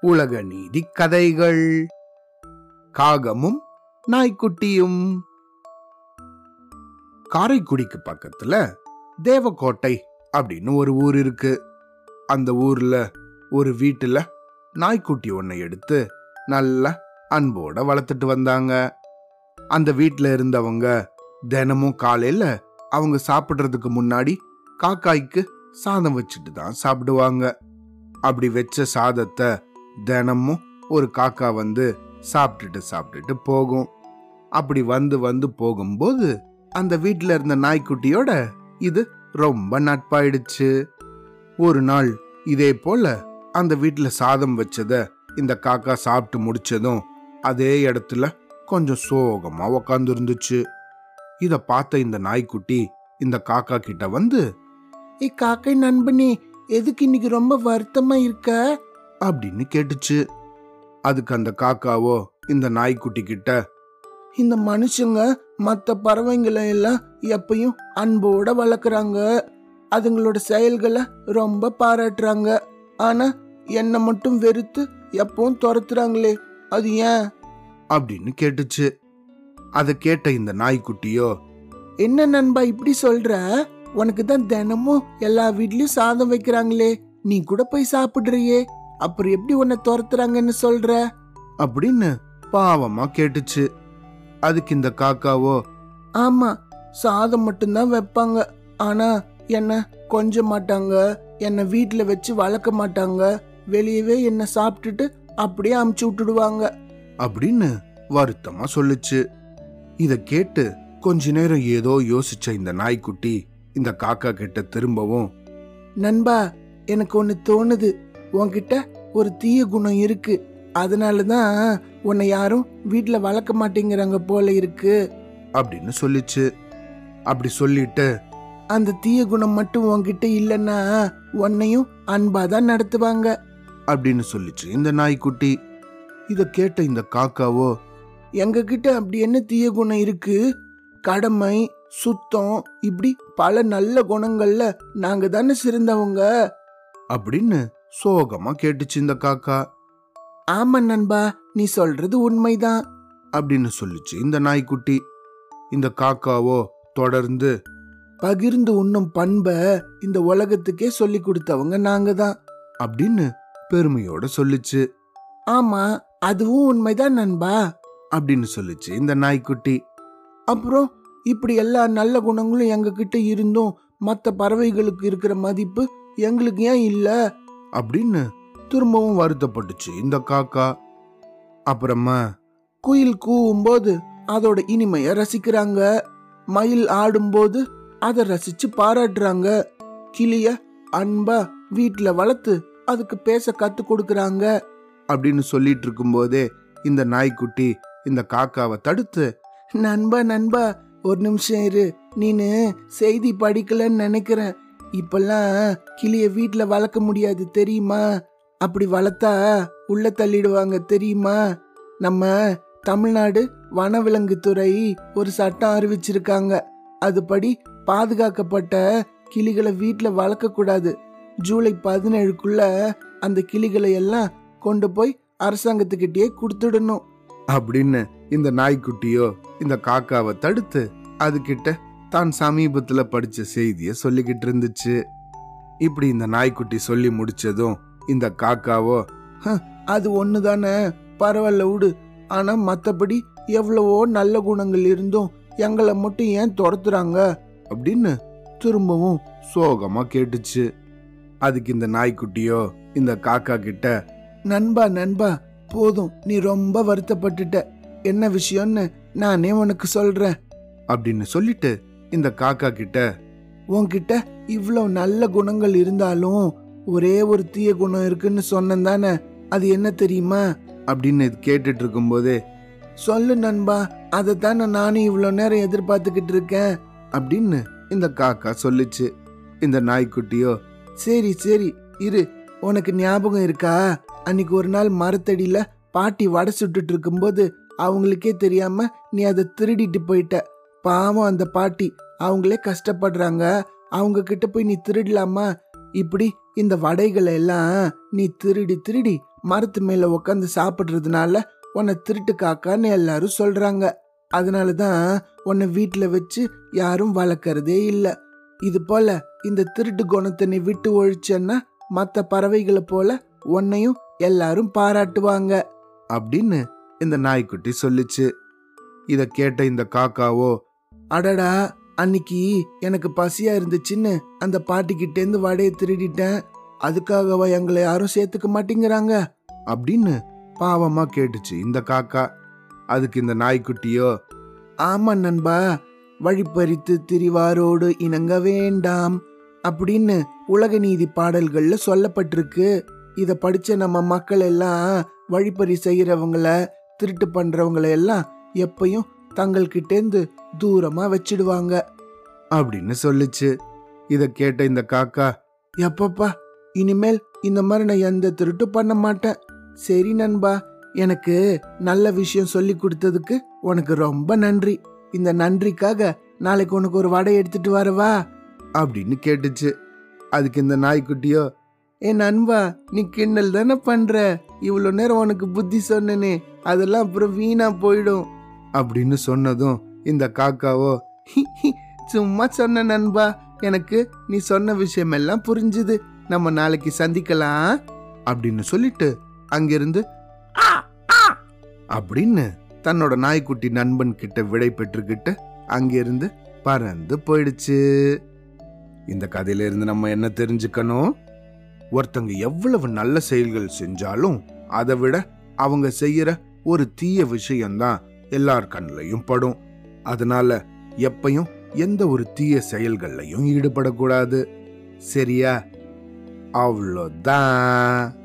உலக நீதி கதைகள். காகமும் நாய்க்குட்டியும். காரைக்குடிக்கு பக்கத்துல தேவக்கோட்டை அப்படின்னு ஒரு ஊர் இருக்கு. அந்த ஊர்ல ஒரு வீட்டுல நாய்க்குட்டி ஒன்னை எடுத்து நல்லா அன்போட வளர்த்துட்டு வந்தாங்க. அந்த வீட்டில் இருந்தவங்க தினமும் காலையில அவங்க சாப்பிடுறதுக்கு முன்னாடி காக்காய்க்கு சாதம் வச்சுட்டு தான் சாப்பிடுவாங்க. அப்படி வச்ச சாதத்தை தினமும் ஒரு காக்கா வந்து சாப்பிட்டுட்டு சாப்பிட்டுட்டு போகும். அப்படி வந்து வந்து போகும்போது அந்த வீட்டில் இருந்த நாய்க்குட்டியோட இது ரொம்ப நட்பாயிடுச்சு. ஒரு நாள் இதே போல அந்த வீட்டில் சாதம் வச்சத இந்த காக்கா சாப்பிட்டு முடிச்சதும் அதே இடத்துல கொஞ்சம் சோகமா உக்காந்து இருந்துச்சு இத பார்த்த இந்த நாய்க்குட்டி இந்த காக்கா கிட்ட வந்து ஏ காக்கை நண்பனே எதுக்கு இன்னைக்கு ரொம்ப வருத்தமா இருக்க? அப்படின்னு கேட்டுச்சு. அதுக்கு அந்த காக்காவோ இந்த நாய்க்குட்டி கிட்ட இந்த மனுஷங்க மற்ற பறவைங்களை எல்லாம் எப்பயும் அன்போட வளர்க்குறாங்க. அதுங்களோட செயல்களை ரொம்ப பாராட்டுறாங்க. ஆனா என்னை மட்டும் வெறுத்து எப்பவும் துரத்துறாங்களே அது ஏன்? அப்படின்னு கேட்டுச்சு. அதை கேட்ட இந்த நாய்க்குட்டியோ என்ன நண்பா இப்படி சொல்ற? உனக்கு தான் தினமும் எல்லா வீட்லயும் சாதம் வைக்கிறாங்களே. நீ கூட போய் சாப்பிடுறியே. அப்புறம் எப்படி உன்னை துரத்துறாங்கன்னு சொல்ற? அப்படின்னு பாவமா கேட்டுச்சு. அதுக்கு இந்த காக்காவோ? ஆமா சாதம் மட்டும்தான் வைப்பாங்க. ஆனா என்ன கொஞ்ச மாட்டாங்க. என்ன வீட்ல வச்சு வளர்க்க மாட்டாங்க. வெளியவே என்ன சாப்பிட்டுட்டு அப்படியே அமுச்சு விட்டுடுவாங்க. அப்படின்னு வருத்தமா சொல்லுச்சு. இத கேட்டு கொஞ்ச நேரம் ஏதோ யோசிச்ச இந்த நாய்க்குட்டி இந்த காக்கா கிட்ட திரும்பவும் நண்பா எனக்கு ஒன்னு தோணுது. உன்கிட்ட ஒரு தீய குணம் இருக்கு. அதனால தான் உன்னை யாரும் வீட்ல வளர்க்க மாட்டேங்கிறாங்க போல இருக்கு. அப்படின்னு சொல்லிச்சு. அப்படி சொல்லிட்டு அந்த தீய குணம் மட்டும் உன்கிட்ட இல்லைன்னா உன்னையும் அன்பா தான் நடத்துவாங்க. அப்படின்னு சொல்லிச்சு இந்த நாய்க்குட்டி. இத கேட்ட இந்த காக்காவோ எங்க கிட்ட அப்படி என்ன தீய குணம் இருக்கு? கடமை சுத்தம் இப்படி பல நல்ல குணங்கள்ல நாங்க தானே சிறந்தவங்க? அப்படின்னு சோகமா கேட்டுச்சு இந்த காக்கா. ஆமா நண்பா நீ சொல்றது உண்மைதான். அப்படின்னு சொல்லிச்சு இந்த நாய்க்குட்டி. இந்த காக்காவோ தொடர்ந்து பகிர்ந்து உண்ணும் பண்பை இந்த உலகத்துக்கே சொல்லி கொடுத்தவங்க நாங்க தான். அப்படின்னு பெருமையோட சொல்லுச்சு. ஆமா அதுவும் உண்மைதான் நண்பா. அப்படின்னு சொல்லுச்சு இந்த நாய்க்குட்டி. அப்புறம் இப்படி எல்லா நல்ல குணங்களும் எங்க கிட்ட இருந்தும் மற்ற பறவைகளுக்கு இருக்கிற மதிப்பு எங்களுக்கு ஏன் இல்ல? அப்படின்னு திரும்பவும் வருத்தப்பட்டுச்சு இந்த காக்கா. அப்புறமா குயில் கூவும்போது அதோட இனிமைய ரசிக்கிறாங்க. மயில் ஆடும்போது அதை ரசிச்சு பாராட்டுறாங்க. கிளிய அன்பா வீட்ல வளர்த்து அதுக்கு பேச கத்து கொடுக்கறாங்க. அப்படின்னு சொல்லிட்டு இருக்கும்போதே இந்த நாய்க்குட்டி இந்த காக்காவை தடுத்து நண்பா நண்பா ஒரு நிமிஷம் இரு. நீனு செய்தி படிக்கலன்னு நினைக்கிறேன். இப்பெல்லாம் கிளிய வீட்டில் வளர்க்க முடியாது தெரியுமா? அப்படி வளர்த்தா உள்ள தள்ளிடுவாங்க தெரியுமா? நம்ம தமிழ்நாடு வனவிலங்குத்துறை ஒரு சட்டம் அறிவிச்சிருக்காங்க. அதுபடி பாதுகாக்கப்பட்ட கிளிகளை வீட்டில் வளர்க்க கூடாது. ஜூலை பதினேழுக்குள்ள அந்த கிளிகளை எல்லாம் கொண்டு போய் அரசாங்கத்துக்கிட்டே கொடுத்துடணும். அப்படின்னு இந்த நாய்க்குட்டியோ இந்த காக்காவை தடுத்து அதுகிட்ட தான் சமீபத்துல படிச்ச செய்திய சொல்லிக்கிட்டு இருந்துச்சு. இப்படி இந்த நாய்க்குட்டி சொல்லி முடிச்சதும் இந்த காக்காவோ அது அது ஒண்ணுதானே? பரவாயில்ல விடு. ஆனா மத்தபடி எவ்வளவோ நல்ல குணங்கள் இருந்தும் எங்களை மட்டும் ஏன் துரத்துறாங்க? அப்படின்னு திரும்பவும் சோகமா கேட்டுச்சு. அதுக்கு இந்த நாய்க்குட்டியோ இந்த காக்கா கிட்ட நண்பா நண்பா போதும். நீ ரொம்ப வருத்தப்பட்டுட்ட. என்ன விஷயம்னு நானே உனக்கு சொல்றேன் அப்படின்னு சொல்லிட்டு இந்த காக்கா கிட்ட உன்கிட்ட இவ்வளவு நல்ல குணங்கள் இருந்தாலும் ஒரே ஒரு தீய குணம் இருக்குன்னு சொன்னேன் தானே அது என்ன தெரியுமா? அப்படின்னு இது கேட்டுட்டு இருக்கும்போதே சொல்லு நண்பா அதை தானே நானும் இவ்வளவு நேரம் எதிர்பார்த்துக்கிட்டு இருக்கேன் அப்படின்னு இந்த காக்கா சொல்லுச்சு. இந்த நாய்க்குட்டியோ சரி சரி இரு உனக்கு ஞாபகம் இருக்கா? அன்னைக்கு ஒரு நாள் மரத்தடியில பாட்டி வடை சுட்டுட்டு இருக்கும்போது அவங்களுக்கே தெரியாம நீ அதை திருடிட்டு போயிட்ட. பாவம் அந்த பாட்டி. அவங்களே கஷ்டப்படுறாங்க. அவங்க கிட்ட போய் நீ திருடலாமா? இப்படி இந்த வடைகளை எல்லாம் நீ திருடி திருடி மரத்து மேல உட்காந்து சாப்பிட்றதுனால உன்னை திருட்டு காக்கான்னு எல்லாரும் சொல்றாங்க. அதனால தான் உன்னை வீட்டில் வச்சு யாரும் வளர்க்கறதே இல்லை. இது போல இந்த திருட்டு குணத்தை நீ விட்டு ஒழிச்சன்னா மற்ற பறவைகளை போல உன்னையும் எல்லாரும் பாராட்டுவாங்க. அப்படின்னு இந்த நாய்க்குட்டி சொல்லுச்சு. இத கேட்ட இந்த காக்காவோ அடடா அன்னைக்கு எனக்கு பசியா இருந்துச்சுன்னு அந்த பாட்டிக்கிட்டேருந்து வடையை திருடிட்டேன். அதுக்காகவா எங்களை யாரும் சேர்த்துக்க மாட்டேங்கிறாங்க? அப்படின்னு பாவமா கேட்டுச்சு இந்த காக்கா. அதுக்கு இந்த நாய்க்குட்டியோ ஆமா நண்பா வழிப்பறித்து திரிவாரோடு இணங்க வேண்டாம் அப்படின்னு உலக நீதி பாடல்கள்ல சொல்லப்பட்டிருக்கு. இத படிச்ச நம்ம மக்கள் எல்லாம் வழிப்பறி செய்யறவங்கள திருட்டு பண்றவங்கள எல்லாம் எப்பயும் தங்கள்கிட்டேந்து தூரமா வச்சிடுவாங்க. அப்படின்னு சொல்லுச்சு. இத கேட்ட இந்த காக்கா எப்பப்பா இனிமேல் இந்த மாதிரி நான் எந்த திருட்டு பண்ண மாட்டேன். சரி நண்பா எனக்கு நல்ல விஷயம் சொல்லி கொடுத்ததுக்கு உனக்கு ரொம்ப நன்றி. இந்த நன்றிக்காக நாளைக்கு உனக்கு ஒரு வடை எடுத்துட்டு வரவா? அப்படின்னு கேட்டுச்சு. அதுக்கு இந்த நாய்க்குட்டியோ என் அன்பா நீ கிண்டல் தானே பண்ற? இவ்வளோ நேரம் உனக்கு புத்தி சொன்னனே அதெல்லாம் அப்புறம் வீணா போயிடும். அப்படின்னு சொன்னதும் இந்த காக்காவோ சும்மா சொன்ன நண்பா எனக்கு நீ சொன்ன விஷயம் எல்லாம் புரிஞ்சுது. நம்ம நாளைக்கு சந்திக்கலாம். அப்படின்னு சொல்லிட்டு அங்கிருந்து அப்படின்னு தன்னோட நாய்க்குட்டி நண்பன் கிட்ட விடை பெற்றுக்கிட்டு அங்கிருந்து பறந்து போயிடுச்சு. இந்த கதையில இருந்து நம்ம என்ன தெரிஞ்சுக்கணும்? ஒருத்தங்க எவ்வளவு நல்ல செயல்கள் செஞ்சாலும் அதை விட அவங்க செய்யற ஒரு தீய விஷயம்தான் எல்லார் கண்ணிலையும் படும். அதனால எப்பையும் எந்த ஒரு தீய செயல்கள்லையும் ஈடுபடக்கூடாது. சரியா? அவ்வளோதான்